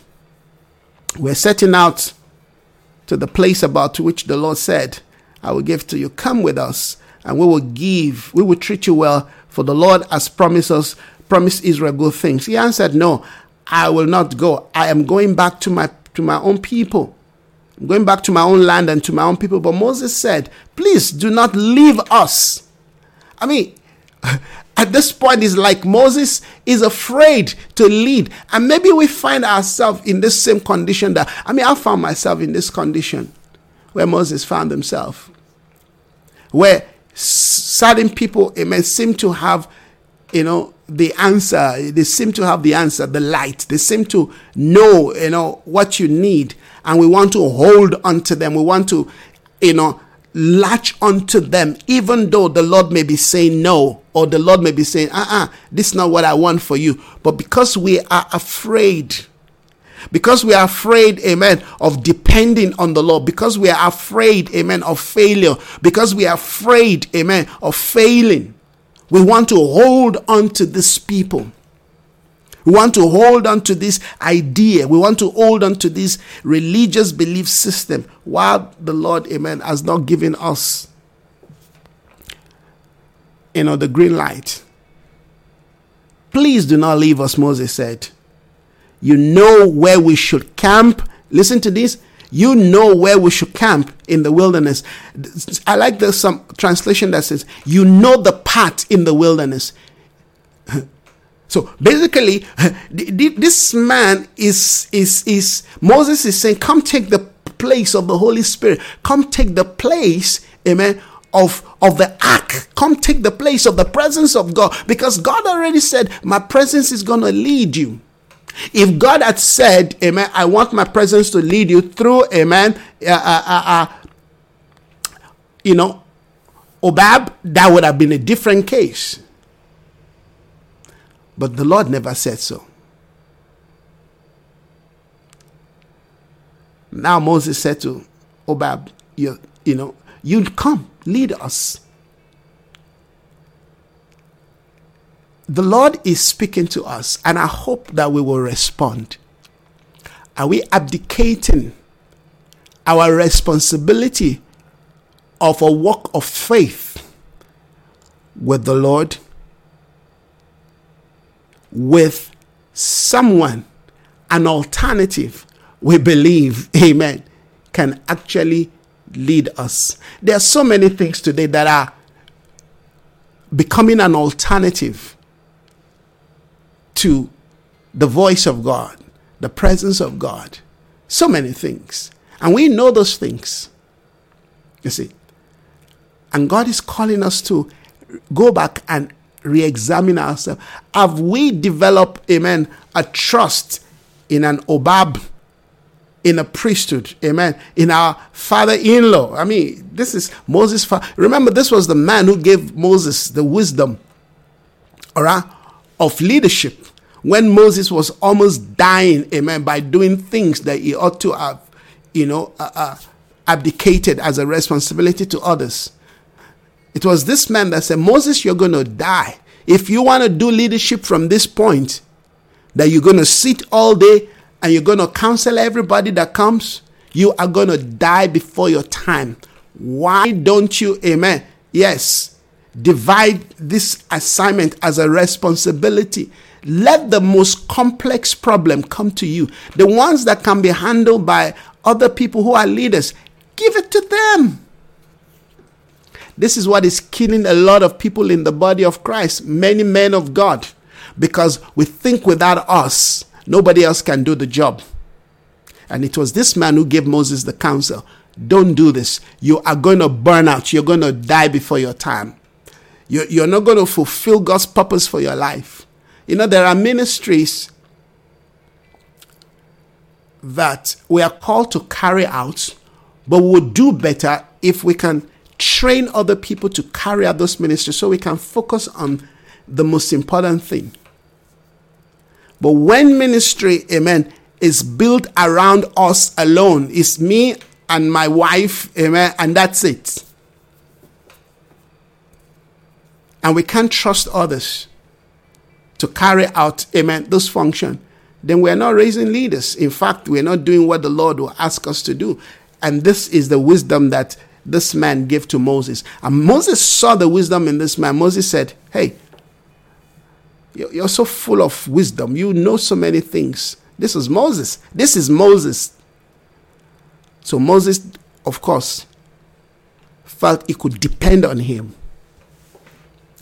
We're setting out to the place about which the Lord said, I will give to you. Come with us, and we will give, we will treat you well, for the Lord has promised us, promised Israel good things. He answered, No, I will not go. I am going back to my to my own people. I'm going back to my own land and to my own people. But Moses said, Please do not leave us. I mean, at this point, it's like Moses is afraid to lead. And maybe we find ourselves in this same condition that, I mean, I found myself in this condition where Moses found himself. Where certain people, amen, seem to have, you know, the answer. They seem to have the answer, the light. They seem to know, you know, what you need. And we want to hold on to them. We want to, you know, latch onto them, even though the Lord may be saying no, or the Lord may be saying, uh uh-uh, uh this is not what I want for you. But because we are afraid, because we are afraid, amen, of depending on the Lord, because we are afraid, amen, of failure, because we are afraid, amen, of failing, we want to hold on to these people. We want to hold on to this idea. We want to hold on to this religious belief system while the Lord, amen, has not given us, you know, the green light. Please do not leave us, Moses said. You know where we should camp. Listen to this you know where we should camp in the wilderness. I like there's some translation that says, you know the path in the wilderness. So basically, this man is, is, is, Moses is saying, come take the place of the Holy Spirit. Come take the place, amen, of, of the ark. Come take the place of the presence of God. Because God already said, my presence is going to lead you. If God had said, Amen, I want my presence to lead you through, Amen, uh, uh, uh, uh, you know, Obab, that would have been a different case. But the Lord never said so. Now Moses said to Obab, you, you know, you come, lead us. the Lord is speaking to us, and I hope that we will respond. Are we abdicating our responsibility of a walk of faith with the Lord, with someone, an alternative we believe, amen, can actually lead us? There are so many things today that are becoming an alternative to the voice of God, the presence of God. So many things. And we know those things. You see. And God is calling us to go back and re examine ourselves. Have we developed, amen, a trust in an Obab, in a priesthood, amen, in our father in law? I mean, this is Moses' father. Remember, this was the man who gave Moses the wisdom, all right, of leadership when Moses was almost dying, amen, by doing things that he ought to have, you know, uh, uh, abdicated as a responsibility to others. It was this man that said, Moses, you're going to die. If you want to do leadership from this point, that you're going to sit all day and you're going to counsel everybody that comes, you are going to die before your time. Why don't you, amen? Yes, divide this assignment as a responsibility let the most complex problem come to you. The ones that can be handled by other people who are leaders, give it to them. This is what is killing a lot of people in the body of Christ, many men of God, because we think without us, nobody else can do the job. And it was this man who gave Moses the counsel don't do this. You are going to burn out. You're going to die before your time. You're not going to fulfill God's purpose for your life. You know, there are ministries that we are called to carry out, but we would do better if we can train other people to carry out those ministries so we can focus on the most important thing. But when ministry, amen, is built around us alone, it's me and my wife, amen, and that's it. And we can't trust others to carry out, amen, this function, then we're not raising leaders. In fact, we're not doing what the Lord will ask us to do. And this is the wisdom that this man gave to Moses. And Moses saw the wisdom in this man. Moses said, Hey, you're so full of wisdom. You know so many things. This is Moses. This is Moses. So Moses, of course, felt he could depend on him.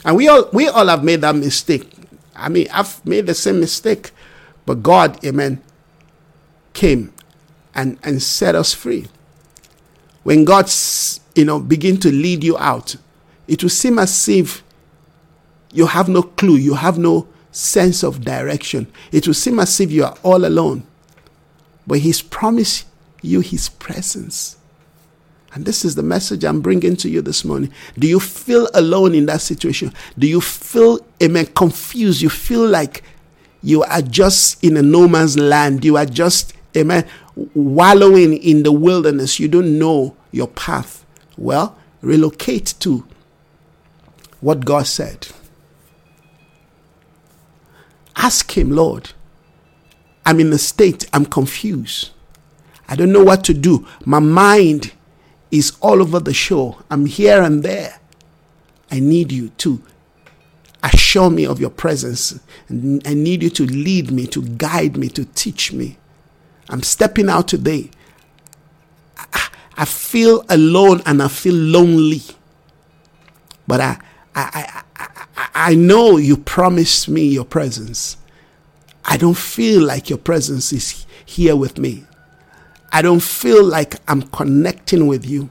And we all we all have made that mistake. I mean, I've made the same mistake. But God, amen, came and, and set us free. When God, you know, begin to lead you out, it will seem as if you have no clue, you have no sense of direction. It will seem as if you are all alone. But He's promised you His presence. And this is the message I'm bringing to you this morning. Do you feel alone in that situation? Do you feel, amen, confused? You feel like you are just in a no man's land. You are just, amen, wallowing in the wilderness. You don't know your path. Well, relocate to what God said. Ask Him, Lord, I'm in a state, I'm confused. I don't know what to do. My mind is all over the show. I'm here and there. I need you to assure me of your presence. I need you to lead me, to guide me, to teach me. I'm stepping out today. I, feel alone and I feel lonely. But I, I, I, I know you promised me your presence. I don't feel like your presence is here with me. I don't feel like I'm connecting with you.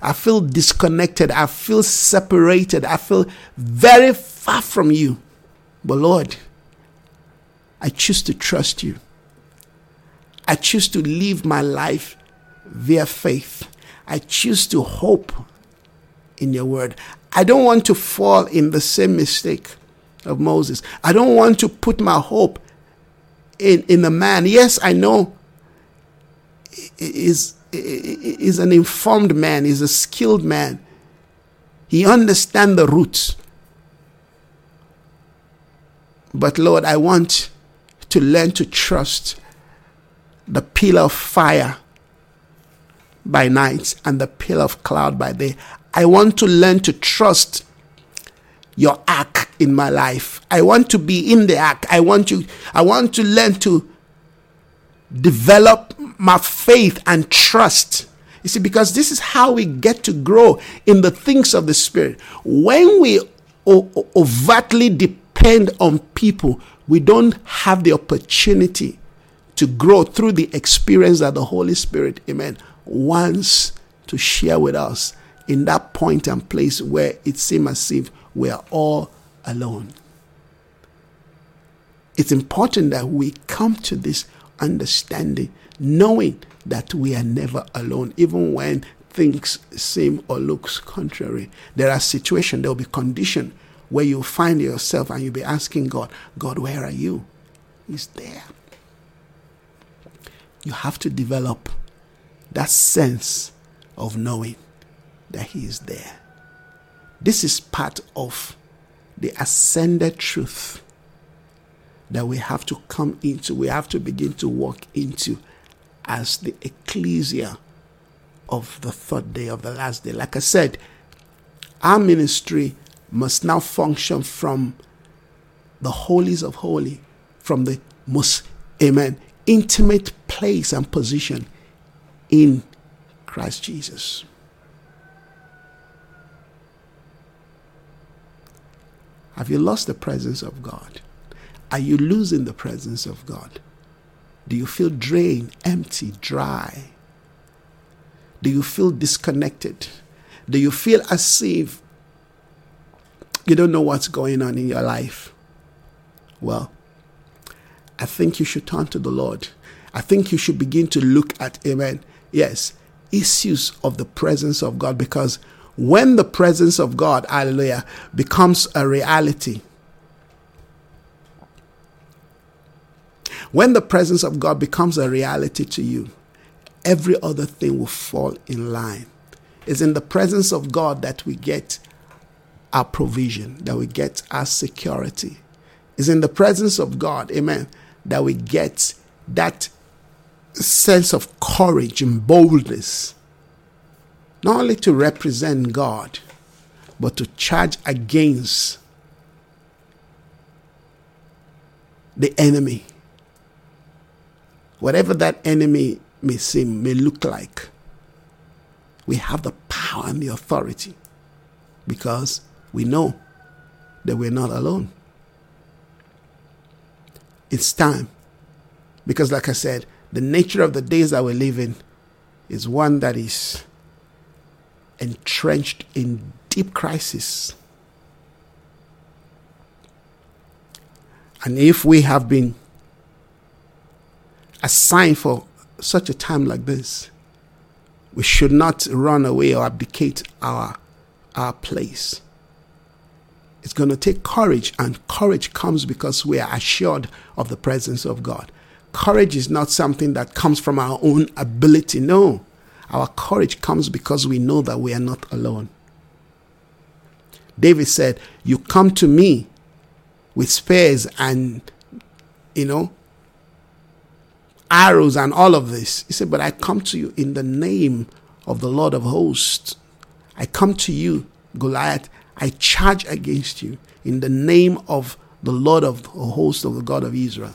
I feel disconnected. I feel separated. I feel very far from you. But Lord, I choose to trust you. I choose to live my life via faith. I choose to hope in your word. I don't want to fall in the same mistake of Moses. I don't want to put my hope in, in the man. Yes, I know is is an informed man, is a skilled man. He understands the routes. But Lord, I want to learn to trust the pillar of fire by night and the pillar of cloud by day. I want to learn to trust your ark in my life. I want to be in the ark. I want to I want to learn to develop my faith and trust. You see, because this is how we get to grow in the things of the Spirit. When we overtly depend on people, we don't have the opportunity to grow through the experience that the Holy Spirit, amen, wants to share with us in that point and place where it seems as if we are all alone. It's important that we come to this understanding, knowing that we are never alone, even when things seem or looks contrary. There are situations, there will be conditions where you find yourself and you'll be asking God, God, where are you? He's there. You have to develop that sense of knowing that He is there. This is part of the ascended truth that we have to come into, we have to begin to walk into as the ecclesia of the third day of the last day. Like I said, our ministry must now function from the holies of holy, from the most, amen, intimate place and position in Christ Jesus. Have you lost the presence of God? Are you losing the presence of God? Do you feel drained, empty, dry? Do you feel disconnected? Do you feel as if you don't know what's going on in your life? Well, I think you should turn to the Lord. I think you should begin to look at, amen, yes, issues of the presence of God because when the presence of God, hallelujah, becomes a reality, when the presence of God becomes a reality to you, every other thing will fall in line. It's in the presence of God that we get our provision, that we get our security. It's in the presence of God, amen, that we get that sense of courage and boldness, not only to represent God, but to charge against the enemy. Whatever that enemy may seem, may look like, we have the power and the authority because we know that we're not alone. It's time. Because, like I said, the nature of the days that we live in is one that is entrenched in deep crisis. And if we have been assigned for such a time like this, we should not run away or abdicate our, our place. It's going to take courage, and courage comes because we are assured of the presence of God. Courage is not something that comes from our own ability. No. Our courage comes because we know that we are not alone. David said, You come to me with spears and, you know, arrows and all of this. He said, But I come to you in the name of the Lord of hosts. I come to you, Goliath. I charge against you in the name of the Lord of hosts of the God of Israel.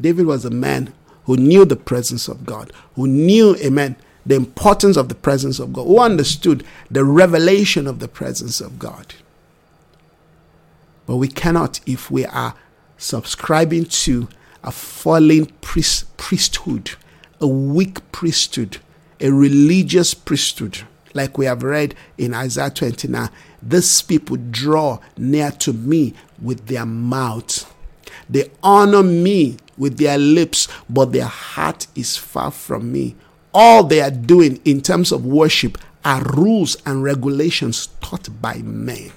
David was a man who knew the presence of God, who knew, amen, the importance of the presence of God, who understood the revelation of the presence of God. But we cannot if we are subscribing to a fallen priest, priesthood, a weak priesthood, a religious priesthood, like we have read in Isaiah 29. These people draw near to me with their mouth. They honor me with their lips, but their heart is far from me. All they are doing in terms of worship are rules and regulations taught by men.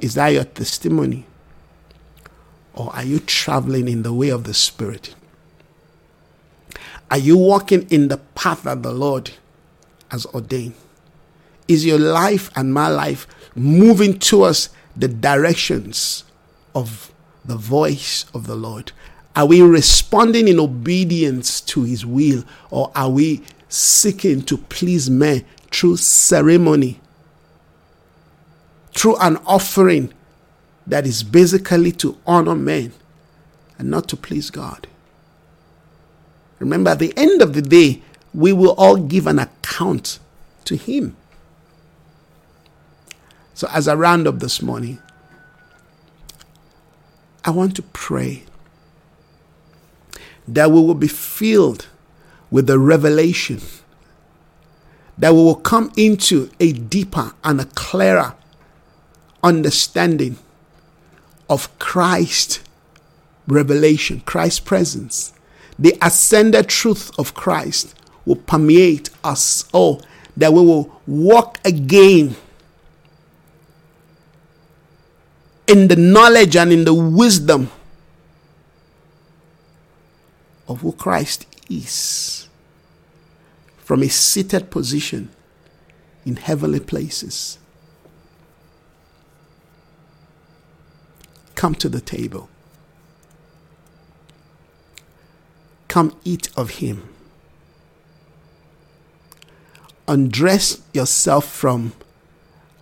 Is that your testimony? Or are you traveling in the way of the Spirit? Are you walking in the path that the Lord has ordained? Is your life and my life moving towards the directions of the voice of the Lord? Are we responding in obedience to his will or are we seeking to please men through ceremony, through an offering that is basically to honor men and not to please God? Remember, at the end of the day, we will all give an account to him. So, as I round up this morning, I want to pray that we will be filled with the revelation, that we will come into a deeper and a clearer understanding of Christ revelation, Christ's presence. The ascended truth of Christ will permeate us all, that we will walk again in the knowledge and in the wisdom of who Christ is from a seated position in heavenly places. Come to the table. Come eat of Him. Undress yourself from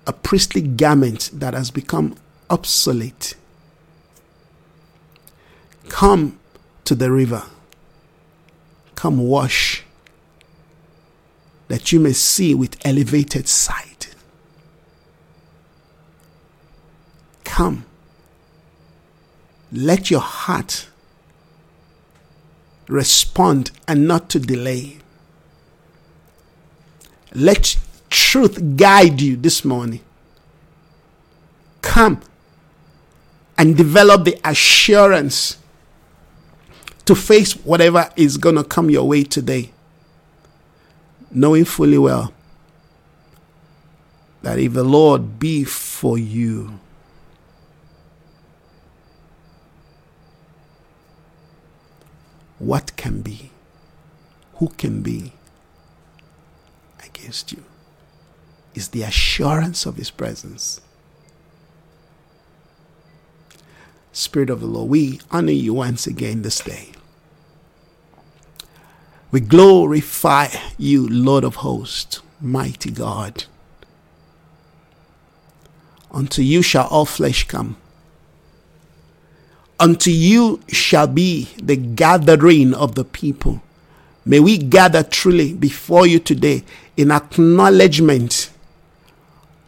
a priestly garment that has become obsolete. Come to the river. Come wash. that you may see with elevated sight. Come. Let your heart respond and not to delay. Let truth guide you this morning. Come and develop the assurance to face whatever is going to come your way today, knowing fully well that if the Lord be for you, what can be? Who can be against you? Is the assurance of His presence. Spirit of the Lord, we honor you once again this day. We glorify you, Lord of hosts, mighty God. Unto you shall all flesh come. Unto you shall be the gathering of the people. May we gather truly before you today in acknowledgement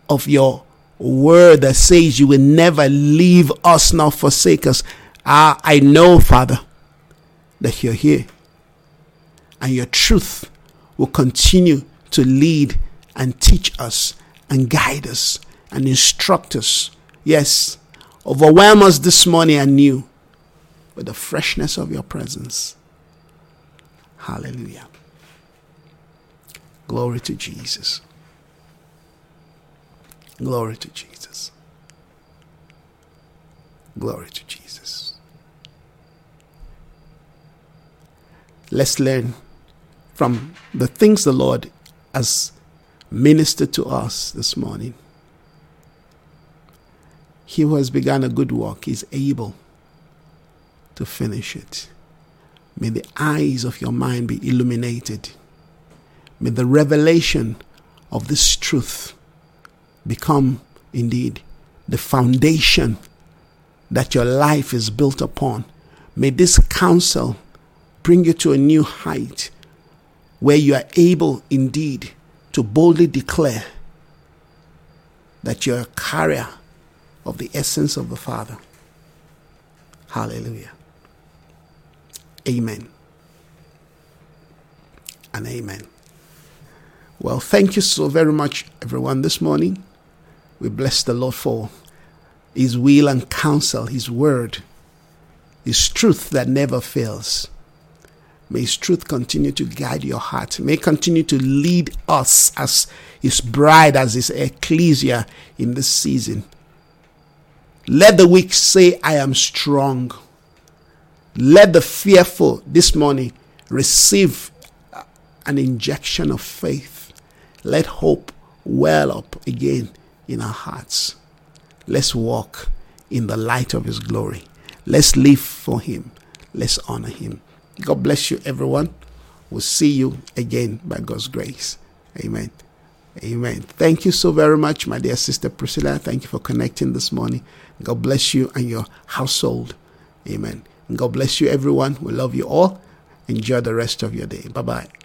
of your word that says you will never leave us nor forsake us. Ah, I know, Father, that you're here. And your truth will continue to lead and teach us and guide us and instruct us. Yes, overwhelm us this morning anew with the freshness of your presence. Hallelujah. Glory to Jesus. Glory to Jesus. Glory to Jesus. Let's learn from the things the Lord has ministered to us this morning. He who has begun a good work is able to finish it. May the eyes of your mind be illuminated. May the revelation of this truth become indeed the foundation that your life is built upon. May this counsel bring you to a new height where you are able indeed to boldly declare that you're a carrier of the essence of the Father. Hallelujah. Amen. And amen. Well, thank you so very much, everyone, this morning. We bless the Lord for His will and counsel, His word, His truth that never fails. May His truth continue to guide your heart. May continue to lead us as His bride, as His ecclesia in this season. Let the weak say, I am strong. Let the fearful this morning receive uh, an injection of faith. Let hope well up again in our hearts. Let's walk in the light of His glory. Let's live for Him. Let's honor Him. God bless you, everyone. We'll see you again by God's grace. Amen. Amen. Thank you so very much, my dear sister Priscilla. Thank you for connecting this morning. God bless you and your household. Amen. God bless you, everyone. We love you all. Enjoy the rest of your day. Bye bye.